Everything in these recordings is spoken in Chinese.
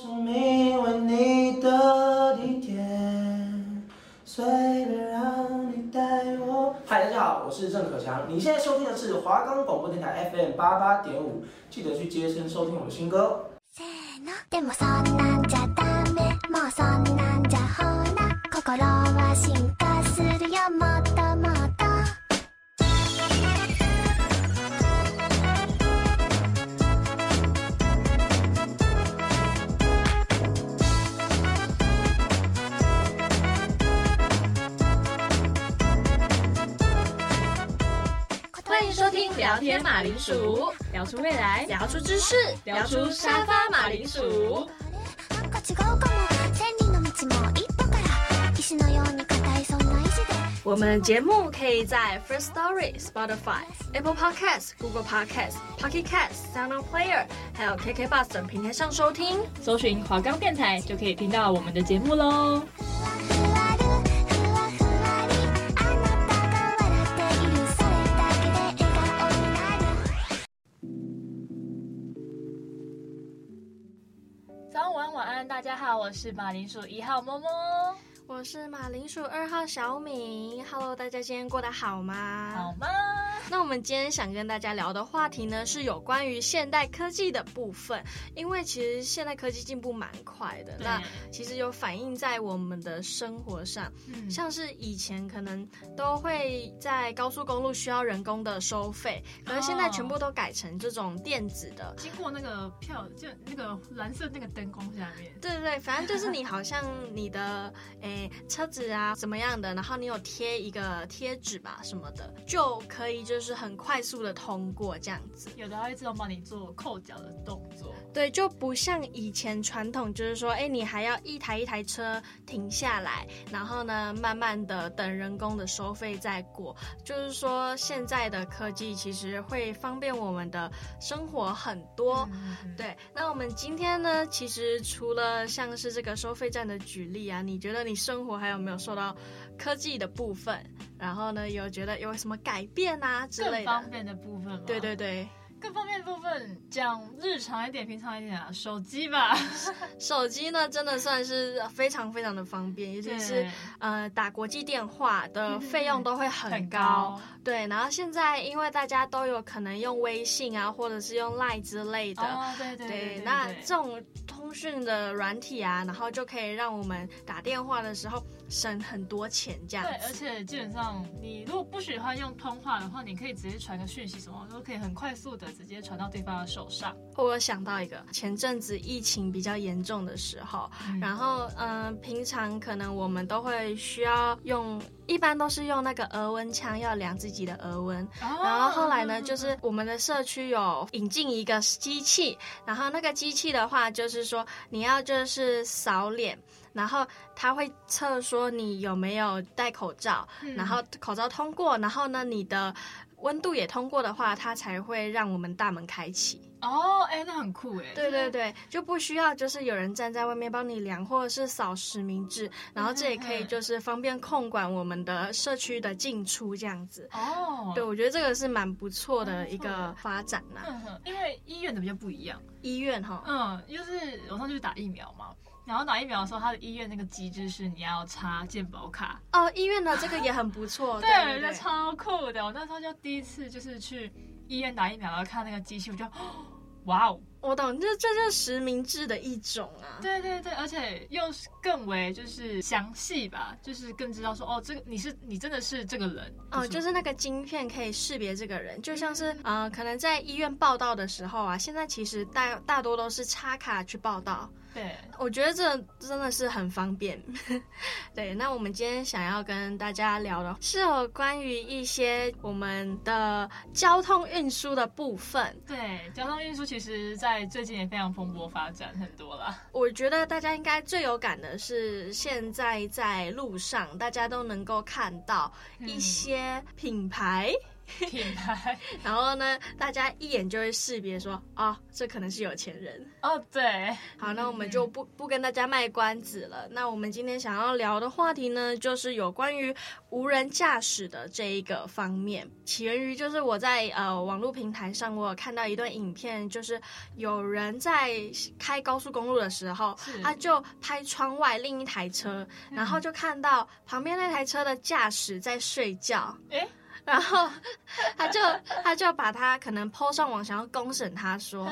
聪明为你的地铁，随便让你带我。嗨，大家好，我是郑可强。你现在收听的是华冈广播电台 FM 八八点五，记得去接声收听我的新歌。聊天马铃薯，聊出未来，聊出知识，聊出沙发马铃薯。我们节目可以在 First Story、Spotify、Apple Podcasts、Google Podcasts、Pocket Casts、Sound Player，还有 KK Bus 等平台上收听，搜寻华冈电台就可以听到我们的节目喽。我是马铃薯一号摸摸，我是马铃薯二号小米。Hello，大家今天过得好吗？好吗？那我们今天想跟大家聊的话题呢，是有关于现代科技的部分。因为其实现代科技进步蛮快的，那其实有反映在我们的生活上。嗯，像是以前可能都会在高速公路需要人工的收费，可是现在全部都改成这种电子的，经过那个票就那个蓝色那个灯光下面。对对对，反正就是你好像你的诶车子啊怎么样的，然后你有贴一个贴纸吧什么的，就可以就。就是很快速的通过这样子，有的还会自动帮你做扣脚的动作。对，就不像以前传统，就是说，哎，你还要一台一台车停下来，然后呢，慢慢的等人工的收费再过。就是说，现在的科技其实会方便我们的生活很多。嗯嗯。对，那我们今天呢，其实除了像是这个收费站的举例啊，你觉得你生活还有没有受到科技的部分？然后呢，有觉得有什么改变啊之类的？更方便的部分吗？对对对。更方便的部分，讲日常一点、平常一点啊，手机吧。手机呢，真的算是非常非常的方便，尤其是呃打国际电话的费用都会很高，很高。对，然后现在因为大家都有可能用微信啊，或者是用 Line 之类的，哦、对，对，对，那这种通讯的软体啊，然后就可以让我们打电话的时候省很多钱，这样。对，而且基本上你如果不喜欢用通话的话，你可以直接传个讯息，什么都可以很快速的。直接传到对方的手上。我有想到一个，前阵子疫情比较严重的时候，嗯、然后嗯、呃，平常可能我们都会需要用，一般都是用那个额温枪要量自己的额温。哦、然后后来呢，就是我们的社区有引进一个机器，然后那个机器的话，就是说你要就是扫脸，然后它会测说你有没有戴口罩，嗯、然后口罩通过，然后呢你的。温度也通过的话，它才会让我们大门开启。哦，哎，那很酷哎。对对对，就不需要就是有人站在外面帮你量，或者是扫实名制，然后这也可以就是方便控管我们的社区的进出这样子。哦，对，我觉得这个是蛮不错的一个发展呐。嗯，因为医院的比较不一样，医院哈，嗯，就是我上次去打疫苗嘛。然后打疫苗的时候，他的医院那个机制是你要插健保卡哦。医院的这个也很不错，对，我觉得，超酷的。我那时候就第一次就是去医院打疫苗，然后看那个机器，我就 哇哦。我懂，这这就是实名制的一种啊。对对对，而且又更为就是详细吧，就是更知道说哦，这个你是你真的是这个人哦，就是那个晶片可以识别这个人，就像是呃，可能在医院报道的时候啊，现在其实大大多都是插卡去报到。对，我觉得这真的是很方便。对，那我们今天想要跟大家聊的是有关于一些我们的交通运输的部分。对，交通运输其实在。最近也非常蓬勃发展很多了。我觉得大家应该最有感的是，现在在路上大家都能够看到一些品牌。品牌，然后呢，大家一眼就会识别说，哦，这可能是有钱人。哦，对。好，那我们就不不跟大家卖关子了。那我们今天想要聊的话题呢，就是有关于无人驾驶的这一个方面。起源于就是我在呃网络平台上，我有看到一段影片，就是有人在开高速公路的时候，他就拍窗外另一台车，然后就看到旁边那台车的驾驶在睡觉。诶然后他就 他就把他可能 po 上网，想要公审他说，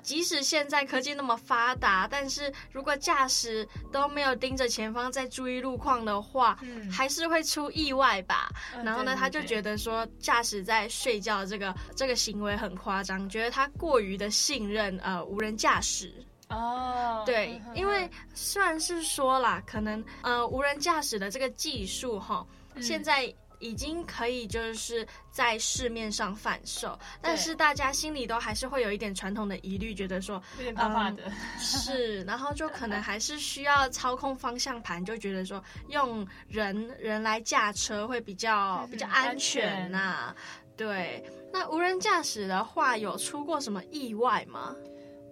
即使现在科技那么发达，但是如果驾驶都没有盯着前方，在注意路况的话，还是会出意外吧。然后呢，他就觉得说驾驶在睡觉这个这个行为很夸张，觉得他过于的信任呃无人驾驶哦。对，因为虽然是说啦，可能呃无人驾驶的这个技术哈，现在。已经可以就是在市面上贩售，但是大家心里都还是会有一点传统的疑虑，觉得说有点怕怕的、嗯。是，然后就可能还是需要操控方向盘，就觉得说用人人来驾车会比较比较安全呐、啊。对，那无人驾驶的话，有出过什么意外吗？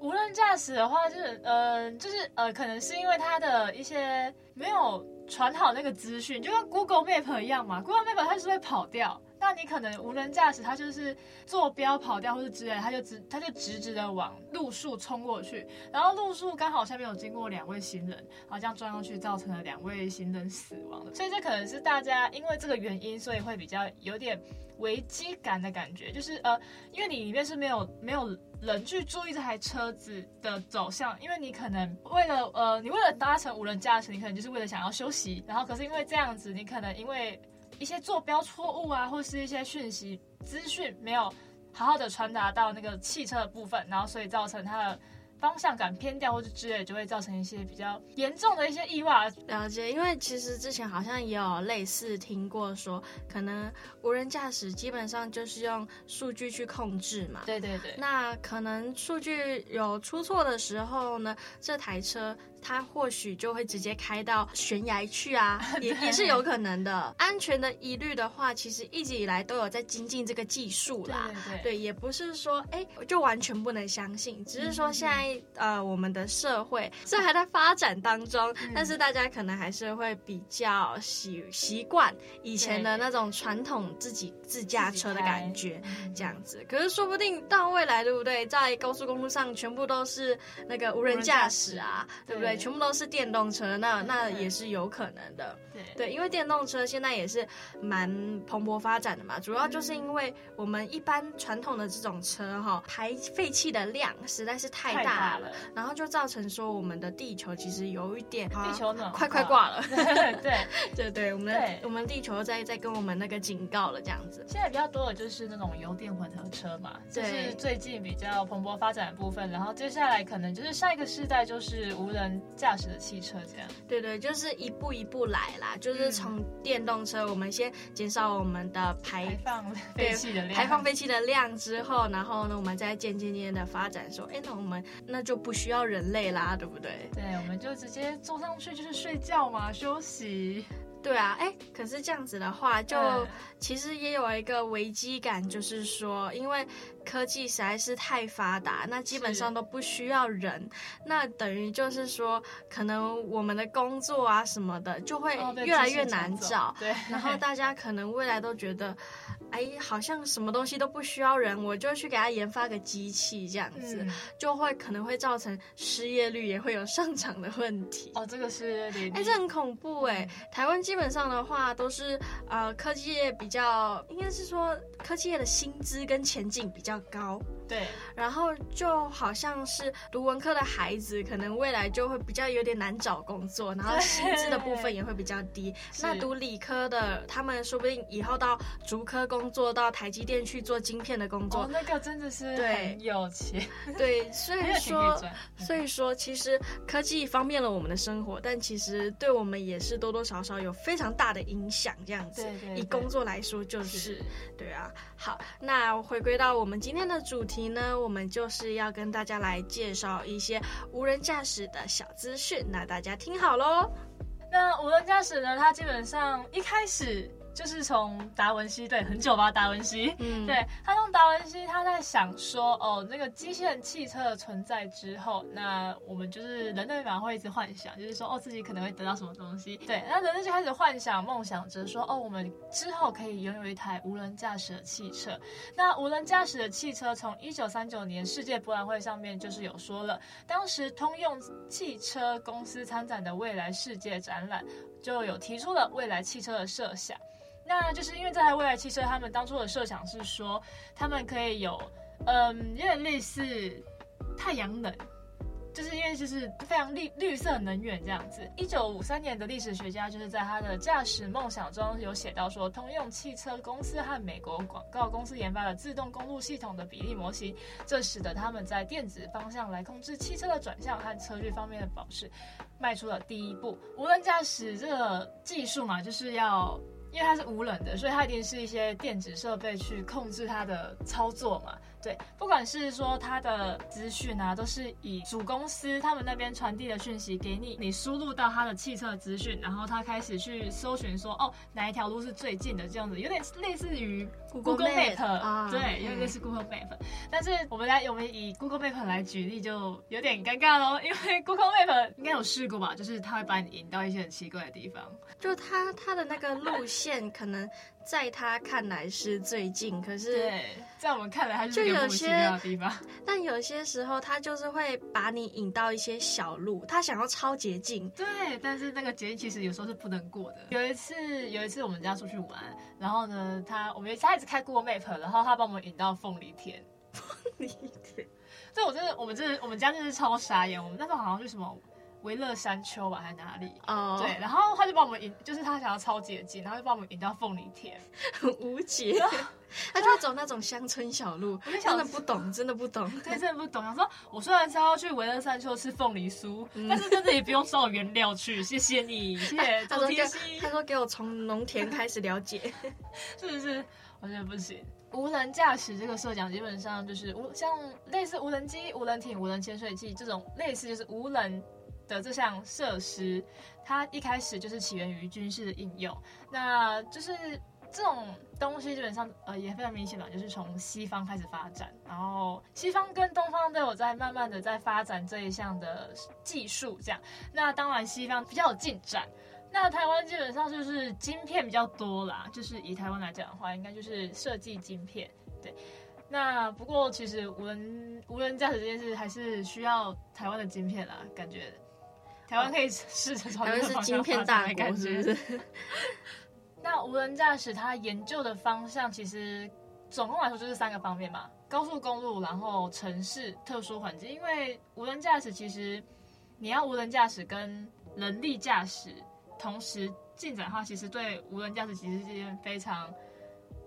无人驾驶的话，就是呃，就是呃，可能是因为它的一些没有。传好那个资讯，就跟 Google Map 一样嘛，Google Map 它就是会跑掉，那你可能无人驾驶，它就是坐标跑掉或者之类，它就直它就直直的往路树冲过去，然后路树刚好下面有经过两位行人，然后这样撞上去，造成了两位行人死亡，所以这可能是大家因为这个原因，所以会比较有点危机感的感觉，就是呃，因为你里面是没有没有。人去注意这台车子的走向，因为你可能为了呃，你为了搭乘无人驾驶，你可能就是为了想要休息，然后可是因为这样子，你可能因为一些坐标错误啊，或是一些讯息资讯没有好好的传达到那个汽车的部分，然后所以造成它的。方向感偏掉或者之类，就会造成一些比较严重的一些意外。了解，因为其实之前好像也有类似听过说，可能无人驾驶基本上就是用数据去控制嘛。对对对。那可能数据有出错的时候呢，这台车。它或许就会直接开到悬崖去啊，也也是有可能的。安全的疑虑的话，其实一直以来都有在精进这个技术啦。对，对，对，对，也不是说哎就完全不能相信，只是说现在呃我们的社会虽然还在发展当中，但是大家可能还是会比较习习惯以前的那种传统自己自驾车的感觉这样子。可是说不定到未来，对不对？在高速公路上全部都是那个无人驾驶啊，对不对？对，全部都是电动车，那那也是有可能的。对对，因为电动车现在也是蛮蓬勃发展的嘛，主要就是因为我们一般传统的这种车哈，排废气的量实在是太大了，然后就造成说我们的地球其实有一点地球暖化，快快挂了。对 对对，我们的我们地球在在跟我们那个警告了这样子。现在比较多的就是那种油电混合车嘛，这是最近比较蓬勃发展的部分。然后接下来可能就是下一个世代就是无人驾驶的汽车这样，对对，就是一步一步来啦，就是从电动车，我们先减少我们的排，排放废气的量，排放废气的量之后，然后呢，我们再渐渐渐的发展，说，哎，那我们那就不需要人类啦，对不对？对，我们就直接坐上去就是睡觉嘛，休息。对啊，哎，可是这样子的话，就其实也有一个危机感，就是说，因为科技实在是太发达，那基本上都不需要人，那等于就是说，可能我们的工作啊什么的就会越来越难找。对，然后大家可能未来都觉得，哎，好像什么东西都不需要人，我就去给他研发个机器，这样子就会可能会造成失业率也会有上涨的问题。哦，这个是，哎，这很恐怖哎，台湾基本上的话都是呃科技业比较，应该是说科技业的薪资跟前景比较高。对，然后就好像是读文科的孩子，可能未来就会比较有点难找工作，然后薪资的部分也会比较低。那读理科的，他们说不定以后到竹科工作，到台积电去做晶片的工作，哦、那个真的是很有钱。对，所以说，所以说，其实科技方便了我们的生活，但其实对我们也是多多少少有非常大的影响。这样子，对对对，以工作来说，就是，是对啊。好，那回归到我们今天的主题。呢，我们就是要跟大家来介绍一些无人驾驶的小资讯，那大家听好喽。那无人驾驶呢，它基本上一开始就是从达文西，对，很久吧，达文西，嗯，对，他从达文西，他在想说，哦，那个机器人汽车的存在之后，那我们就是人类嘛，会一直幻想，就是说，哦，自己可能会得到什么东西，对，那人类就开始幻想、梦想着说，哦，我们之后可以拥有一台无人驾驶的汽车。那无人驾驶的汽车，从一九三九年世界博览会上面就是有说了，当时通用汽车公司参展的未来世界展览，就有提出了未来汽车的设想。那就是因为这台未来汽车，他们当初的设想是说，他们可以有，嗯，有点类似太阳能，就是因为就是非常绿绿色能源这样子。一九五三年的历史学家就是在他的驾驶梦想中有写到说，通用汽车公司和美国广告公司研发了自动公路系统的比例模型，这使得他们在电子方向来控制汽车的转向和车距方面的保持，迈出了第一步。无人驾驶这个技术嘛，就是要。因为它是无冷的，所以它一定是一些电子设备去控制它的操作嘛。对，不管是说它的资讯啊，都是以主公司他们那边传递的讯息给你，你输入到它的汽车资讯，然后它开始去搜寻说，哦，哪一条路是最近的这样子，有点类似于 Google Map，, 啊，对，有点类似 Google Map。但是我们来，我们以 Google Map 来举例，就有点尴尬喽，因为 Google Map 应该有试过吧，就是它会把你引到一些很奇怪的地方，就它它的那个路线可能。在他看来是最近，可是对，在我们看来还是一个莫名其妙的地方。但有些时候，他就是会把你引到一些小路，他想要超捷径。对，但是那个捷径其实有时候是不能过的。有一次，有一次我们家出去玩，然后呢，他我们他一直开 Google Map，然后他把我们引到凤梨田。凤梨田，对我真的，我们真的，我们家真的是超傻眼。我们那时候好像是什么。维乐山丘吧，还是哪里？哦，oh. 对，然后他就帮我们引，就是他想要超捷径，然后就帮我们引到凤梨田，很无解。他就会走那种乡村小路，我就真的不懂，真的不懂，对，真的不懂。想说，我虽然是要去维乐山丘吃凤梨酥，嗯、但是真的也不用烧原料去，谢谢你，谢谢。他说给，他说给我从农田开始了解，是 不是？我觉得不行。无人驾驶这个设想，基本上就是无像类似无人机、无人艇、无人潜水器这种类似就是无人。的这项设施，它一开始就是起源于军事的应用，那就是这种东西基本上呃也非常明显嘛，就是从西方开始发展，然后西方跟东方都有在慢慢的在发展这一项的技术，这样，那当然西方比较有进展，那台湾基本上就是晶片比较多啦，就是以台湾来讲的话，应该就是设计晶片，对，那不过其实无人无人驾驶这件事还是需要台湾的晶片啦，感觉。台湾可以试着朝这个方向发展的感觉。是是 那无人驾驶它研究的方向，其实总共来说就是三个方面嘛：高速公路，然后城市、特殊环境。因为无人驾驶其实你要无人驾驶跟人力驾驶同时进展的话，其实对无人驾驶其实是一件非常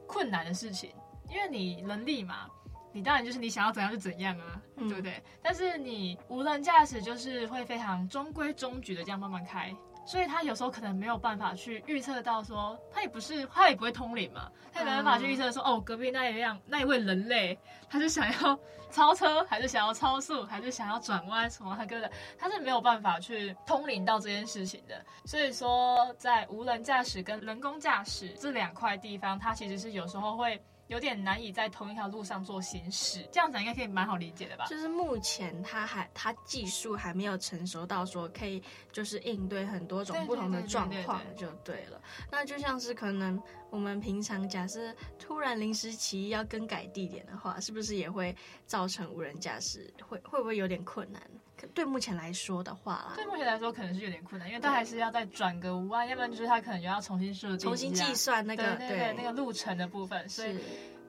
困难的事情，因为你人力嘛。你当然就是你想要怎样就怎样啊，嗯、对不对？但是你无人驾驶就是会非常中规中矩的这样慢慢开，所以他有时候可能没有办法去预测到说，他也不是他也不会通灵嘛，他也没办法去预测说，嗯、哦，隔壁那一辆那一位人类，他是想要超车还是想要超速还是想要转弯什么他哥的，他是没有办法去通灵到这件事情的。所以说，在无人驾驶跟人工驾驶这两块地方，它其实是有时候会。有点难以在同一条路上做行驶，这样子应该可以蛮好理解的吧？就是目前它还它技术还没有成熟到说可以就是应对很多种不同的状况就对了。那就像是可能我们平常假设突然临时起意要更改地点的话，是不是也会造成无人驾驶会会不会有点困难？对目前来说的话啦，对目前来说可能是有点困难，因为他还是要再转个弯，对要不然就是他可能又要重新设计、重新计算那个对，对，对那个路程的部分。所以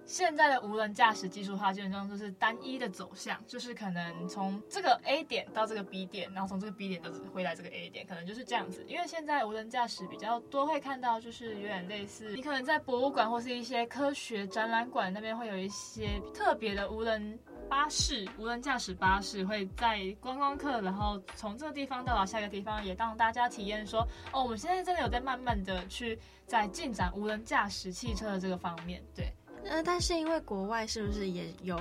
现在的无人驾驶技术，化基本上都是单一的走向，就是可能从这个 A 点到这个 B 点，然后从这个 B 点到回来这个 A 点，可能就是这样子。因为现在无人驾驶比较多，会看到就是有点类似，你可能在博物馆或是一些科学展览馆那边会有一些特别的无人。巴士，无人驾驶巴士会在观光客，然后从这个地方到达下一个地方，也让大家体验说，哦，我们现在真的有在慢慢的去在进展无人驾驶汽车的这个方面，对。呃，但是因为国外是不是也有，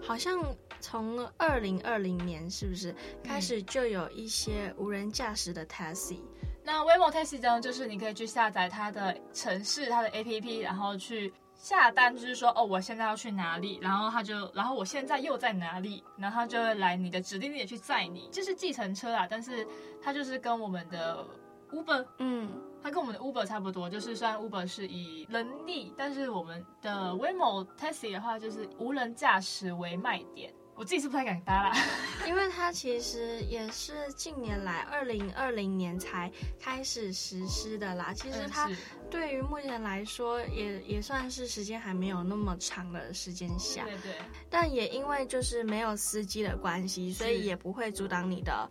好像从二零二零年是不是开始就有一些无人驾驶的 taxi？那 Waymo Taxi 呢，就是你可以去下载它的城市、它的 APP，然后去下单，就是说哦，我现在要去哪里，然后他就，然后我现在又在哪里，然后他就会来你的指定地点去载你，就是计程车啦，但是它就是跟我们的 Uber，嗯，它跟我们的 Uber 差不多，就是虽然 Uber 是以人力，但是我们的 Waymo Taxi 的话，就是无人驾驶为卖点。我自己是不太敢搭啦，因为它其实也是近年来二零二零年才开始实施的啦。其实它对于目前来说也也算是时间还没有那么长的时间下，对对对。但也因为就是没有司机的关系，所以也不会阻挡你的。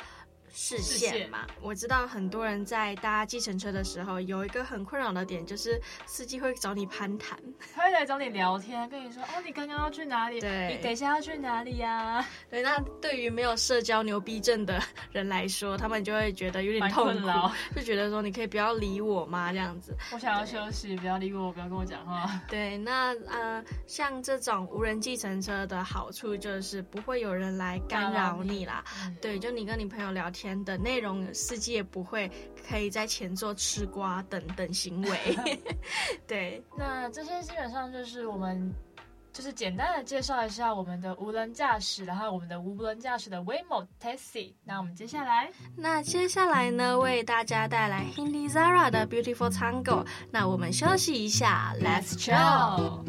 视线嘛，我知道很多人在搭计程车的时候，有一个很困扰的点，就是司机会找你攀谈，他会来找你聊天，跟你说哦，你刚刚要去哪里？对，你等一下要去哪里呀、啊？对，那对于没有社交牛逼症的人来说，他们就会觉得有点痛苦，就觉得说你可以不要理我吗？这样子，我想要休息，不要理我，不要跟我讲话。对，那呃，像这种无人计程车的好处就是不会有人来干扰你啦。嗯、对，就你跟你朋友聊天。天的内容，司机也不会可以在前座吃瓜等等行为。对，那这些基本上就是我们就是简单的介绍一下我们的无人驾驶，然后我们的无人驾驶的 Waymo Taxi。那我们接下来，那接下来呢，为大家带来 Hindi Zara 的 Beautiful Tango。那我们休息一下，Let's chill。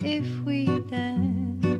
if we dance.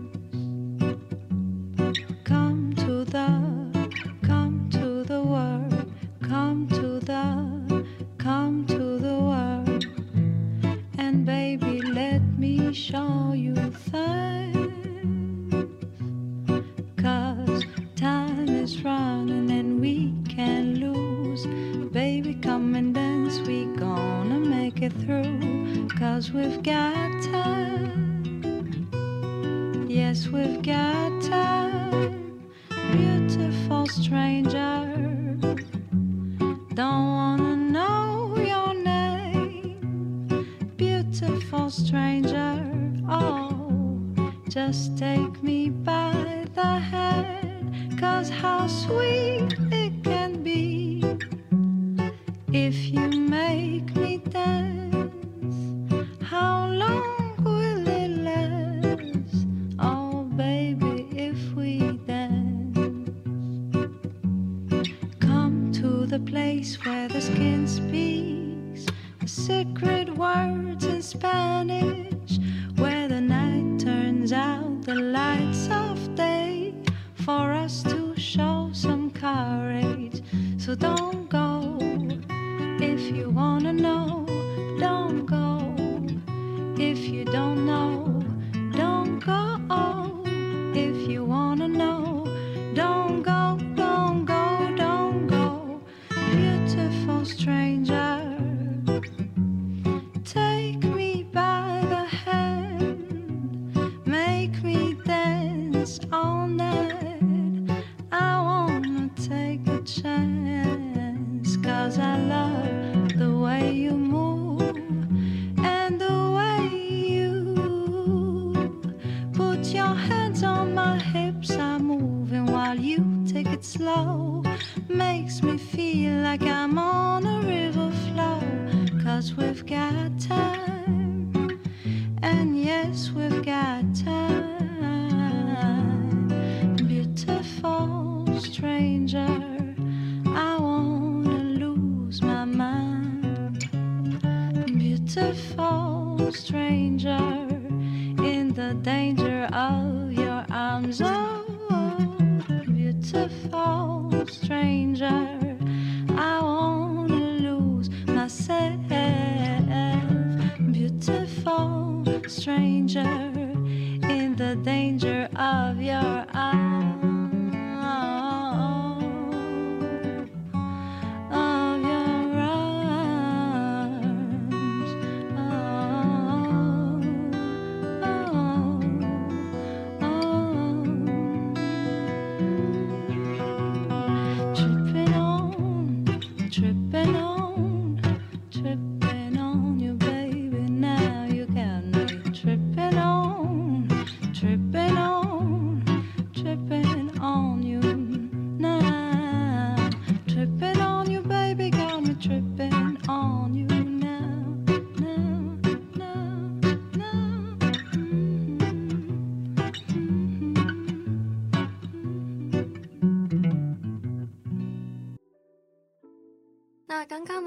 Danger of.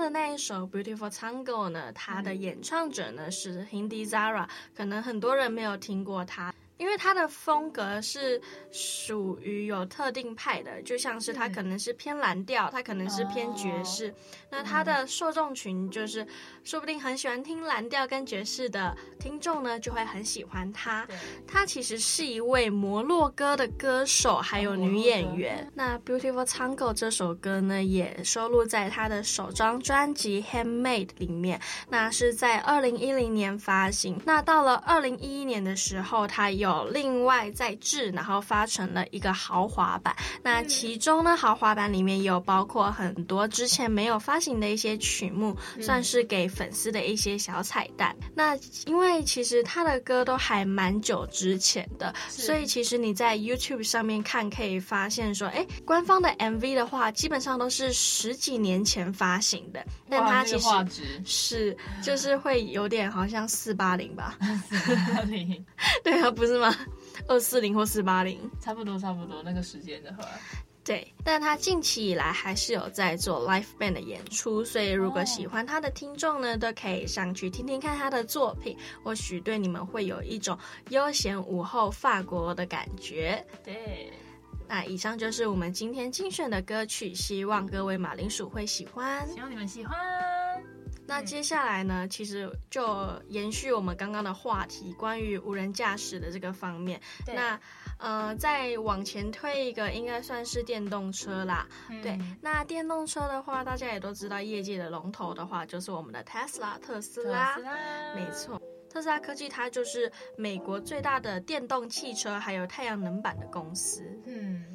的那一首《Beautiful Tango》呢，它的演唱者呢是 Hindi Zara，可能很多人没有听过他。因为他的风格是属于有特定派的，就像是他可能是偏蓝调，他可能是偏爵士。Oh. 那他的受众群就是，说不定很喜欢听蓝调跟爵士的听众呢，就会很喜欢他。他其实是一位摩洛哥的歌手，还有女演员。那《Beautiful Tango》这首歌呢，也收录在他的首张专辑《Handmade》里面。那是在二零一零年发行。那到了二零一一年的时候，他有。有另外再制，然后发成了一个豪华版。那其中呢，豪华版里面有包括很多之前没有发行的一些曲目，算是给粉丝的一些小彩蛋。那因为其实他的歌都还蛮久之前的，所以其实你在 YouTube 上面看，可以发现说，哎，官方的 MV 的话，基本上都是十几年前发行的。但它其实是就是会有点好像四八零吧？四八零，对啊，不是。吗？二四零或四八零，差不多差不多那个时间的话，对。但他近期以来还是有在做 live band 的演出，所以如果喜欢他的听众呢，都可以上去听听看他的作品，或许对你们会有一种悠闲午后法国的感觉。对。那以上就是我们今天精选的歌曲，希望各位马铃薯会喜欢，希望你们喜欢。那接下来呢，其实就延续我们刚刚的话题，关于无人驾驶的这个方面。那呃，再往前推一个，应该算是电动车啦。嗯。对。那电动车的话，大家也都知道，业界的龙头的话，就是我们的 Tesla 特斯拉。特斯拉。没错。特斯拉科技，它就是美国最大的电动汽车还有太阳能板的公司。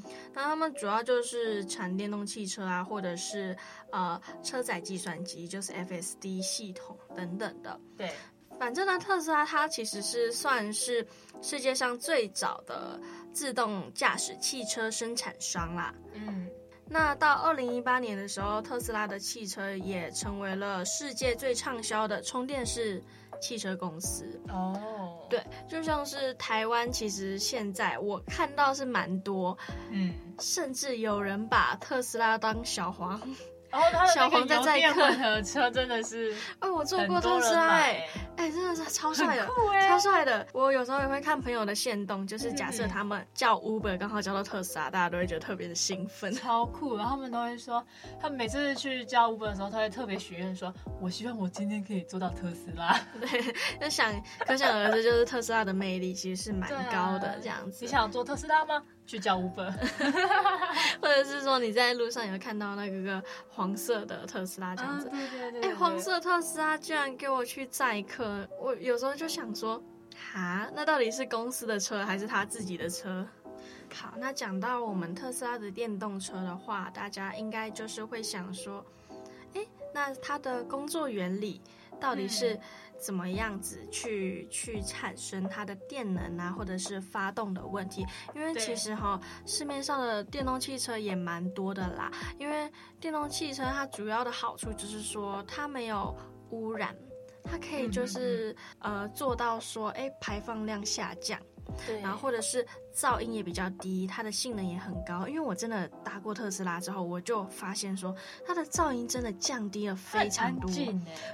嗯，那他们主要就是产电动汽车啊，或者是呃车载计算机，就是 FSD 系统等等的。对，反正呢，特斯拉它其实是算是世界上最早的自动驾驶汽车生产商啦。嗯，那到二零一八年的时候，特斯拉的汽车也成为了世界最畅销的充电式。汽车公司哦，oh. 对，就像是台湾，其实现在我看到是蛮多，嗯，甚至有人把特斯拉当小黄。然后他的小黄在载客车真的是，哦，我坐过特斯拉，哎，哎，真的是超帅的，超帅的。我有时候也会看朋友的限动，就是假设他们叫 Uber 刚好叫到特斯拉，大家都会觉得特别的兴奋，超酷。然后他们都会说，他们每次去叫 Uber 的时候，他会特别许愿说，我希望我今天可以坐到特斯拉。对，那想可想而知，就是特斯拉的魅力其实是蛮 高的，这样子。你想坐特斯拉吗？去叫 Uber，或者是说你在路上有看到那个个黄色的特斯拉这样子，对对对，哎，黄色特斯拉居然给我去载客，我有时候就想说，哈，那到底是公司的车还是他自己的车？好，那讲到我们特斯拉的电动车的话，大家应该就是会想说，哎，那它的工作原理到底是？怎么样子去去产生它的电能啊，或者是发动的问题？因为其实哈，市面上的电动汽车也蛮多的啦。因为电动汽车它主要的好处就是说它没有污染，它可以就是、嗯、呃做到说哎排放量下降，对，然后或者是。噪音也比较低，它的性能也很高。因为我真的搭过特斯拉之后，我就发现说它的噪音真的降低了非常多，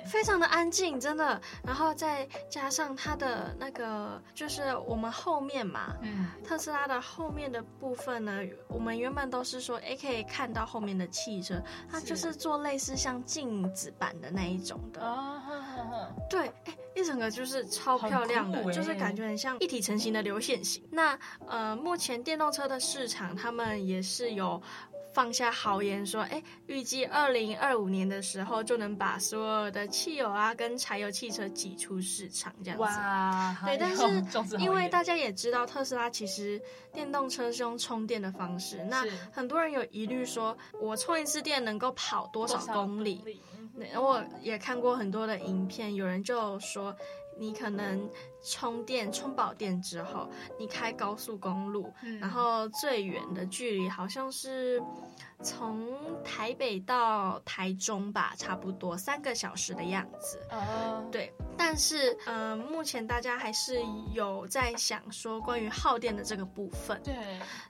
非常的安静，真的。然后再加上它的那个，就是我们后面嘛，嗯，特斯拉的后面的部分呢，我们原本都是说，哎，可以看到后面的汽车，它就是做类似像镜子版的那一种的。哦，对，哎，一整个就是超漂亮的，就是感觉很像一体成型的流线型。那呃，目前电动车的市场，他们也是有放下豪言说，哎，预计二零二五年的时候就能把所有的汽油啊跟柴油汽车挤出市场，这样子。哇，对，但是因为大家也知道，特斯拉其实电动车是用充电的方式，那很多人有疑虑说，我充一次电能够跑多少公里？对，我也看过很多的影片，有人就说。你可能充电充饱电之后，你开高速公路，嗯、然后最远的距离好像是从台北到台中吧，差不多三个小时的样子。哦，对。但是，嗯、呃，目前大家还是有在想说关于耗电的这个部分。对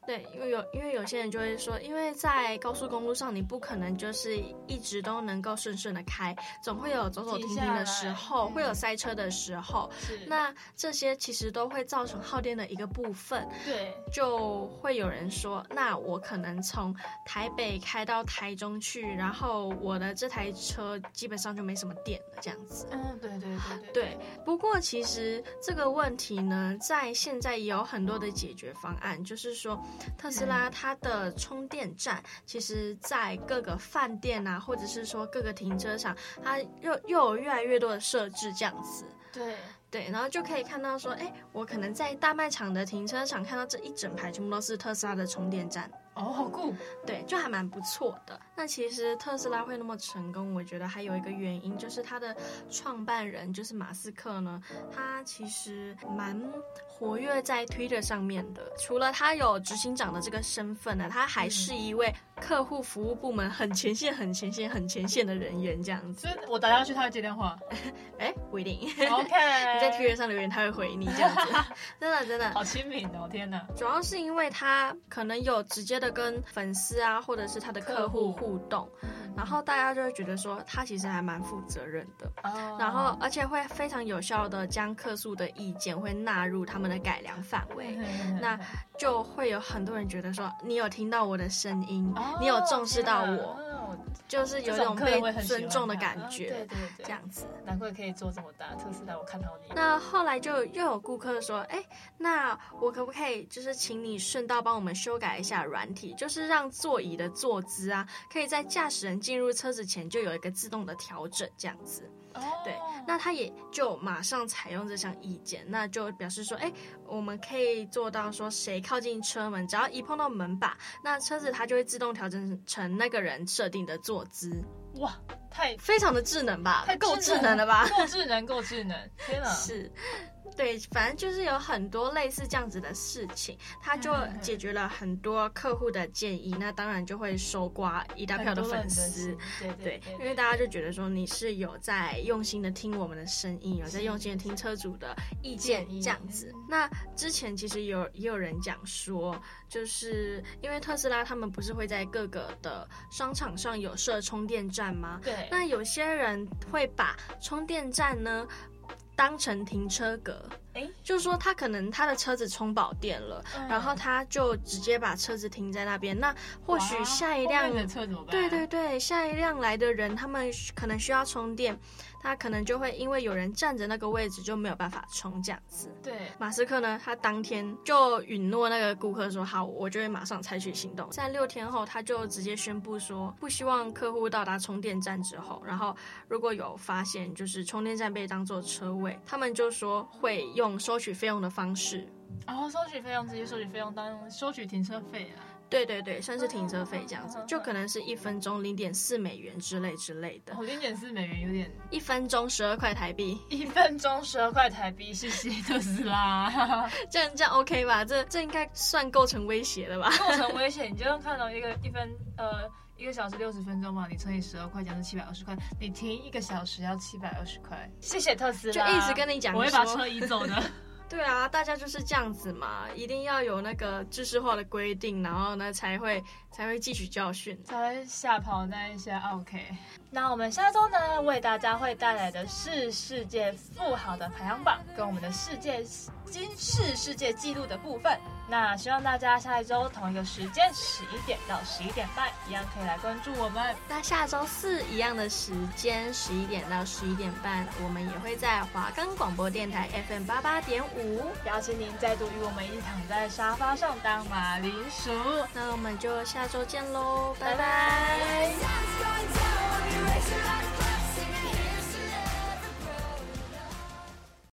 对，因为有因为有些人就会说，因为在高速公路上，你不可能就是一直都能够顺顺的开，总会有走走停停的时候，会有塞车的时候。那这些其实都会造成耗电的一个部分。对，就会有人说，那我可能从台北开到台中去，然后我的这台车基本上就没什么电了，这样子。嗯，对对对对。不过其实这个问题呢，在现在也有很多的解决方案，就是说特斯拉它的充电站，其实在各个饭店啊，或者是说各个停车场，它又又有越来越多的设置这样子。对。对，然后就可以看到说，哎，我可能在大卖场的停车场看到这一整排全部都是特斯拉的充电站。哦，好酷。对，就还蛮不错的。那其实特斯拉会那么成功，我觉得还有一个原因就是它的创办人就是马斯克呢，他其实蛮活跃在 Twitter 上面的。除了他有执行长的这个身份呢，他还是一位客户服务部门很前线、很前线、很前线的人员，这样子。我打下去，他会接电话？哎，不一定。OK 你。在 Twitter 上留言，他会回你这样子，真的真的好亲民哦！天哪，主要是因为他可能有直接的跟粉丝啊，或者是他的客户互动，然后大家就会觉得说他其实还蛮负责任的，然后而且会非常有效的将客诉的意见会纳入他们的改良范围，那就会有很多人觉得说你有听到我的声音，你有重视到我。就是有一种被尊重的感觉，对对对，这样子，难怪可以做这么大。特斯拉，我看到你。那后来就又有顾客说，哎，那我可不可以就是请你顺道帮我们修改一下软体，就是让座椅的坐姿啊，可以在驾驶人进入车子前就有一个自动的调整，这样子。哦，对，那他也就马上采用这项意见，那就表示说，哎，我们可以做到说，谁靠近车门，只要一碰到门把，那车子它就会自动调整成那个人设定的坐姿。哇，太非常的智能吧？太够智能了吧？够智能，够智能，天哪！是。对，反正就是有很多类似这样子的事情，他就解决了很多客户的建议，那当然就会收刮一大票的粉丝。对对，因为大家就觉得说你是有在用心的听我们的声音，有在用心的听车主的意见这样子。那之前其实有也有人讲说，就是因为特斯拉他们不是会在各个的商场上有设充电站吗？对。那有些人会把充电站呢，当成停车格，哎，就是说他可能他的车子充饱电了，嗯，然后他就直接把车子停在那边。那或许下一辆的车怎么办？对对对，下一辆来的人，他们可能需要充电。他可能就会因为有人站着那个位置就没有办法充这样子。对，马斯克呢，他当天就允诺那个顾客说好，我就会马上采取行动。在六天后，他就直接宣布说，不希望客户到达充电站之后，然后如果有发现就是充电站被当做车位，他们就说会用收取费用的方式。哦，收取费用，直接收取费用当收取停车费啊。对对对，算是停车费这样子，就可能是一分钟零点四美元之类之类的。哦，零点四美元有点。一分钟十二块台币。一分钟十二块台币，谢谢特斯拉。这样这样 OK 吧？这这应该算构成威胁了吧？构成威胁，你就看到一个一分呃一个小时六十分钟嘛，你乘以十二块，讲是七百二十块。你停一个小时要七百二十块，谢谢特斯拉。就一直跟你讲，我会把车移走的。对啊，大家就是这样子嘛，一定要有那个知识化的规定，然后呢才会才会汲取教训，才会吓跑那一些 OK。那我们下周呢，为大家会带来的是世界富豪的排行榜，跟我们的世界金世世界纪录的部分。那希望大家下一周同一个时间十一点到十一点半，一样可以来关注我们。那下周四一样的时间十一点到十一点半，我们也会在华冈广播电台 FM 八八点五，邀请您再度与我们一起躺在沙发上当马铃薯。那我们就下周见喽，拜拜。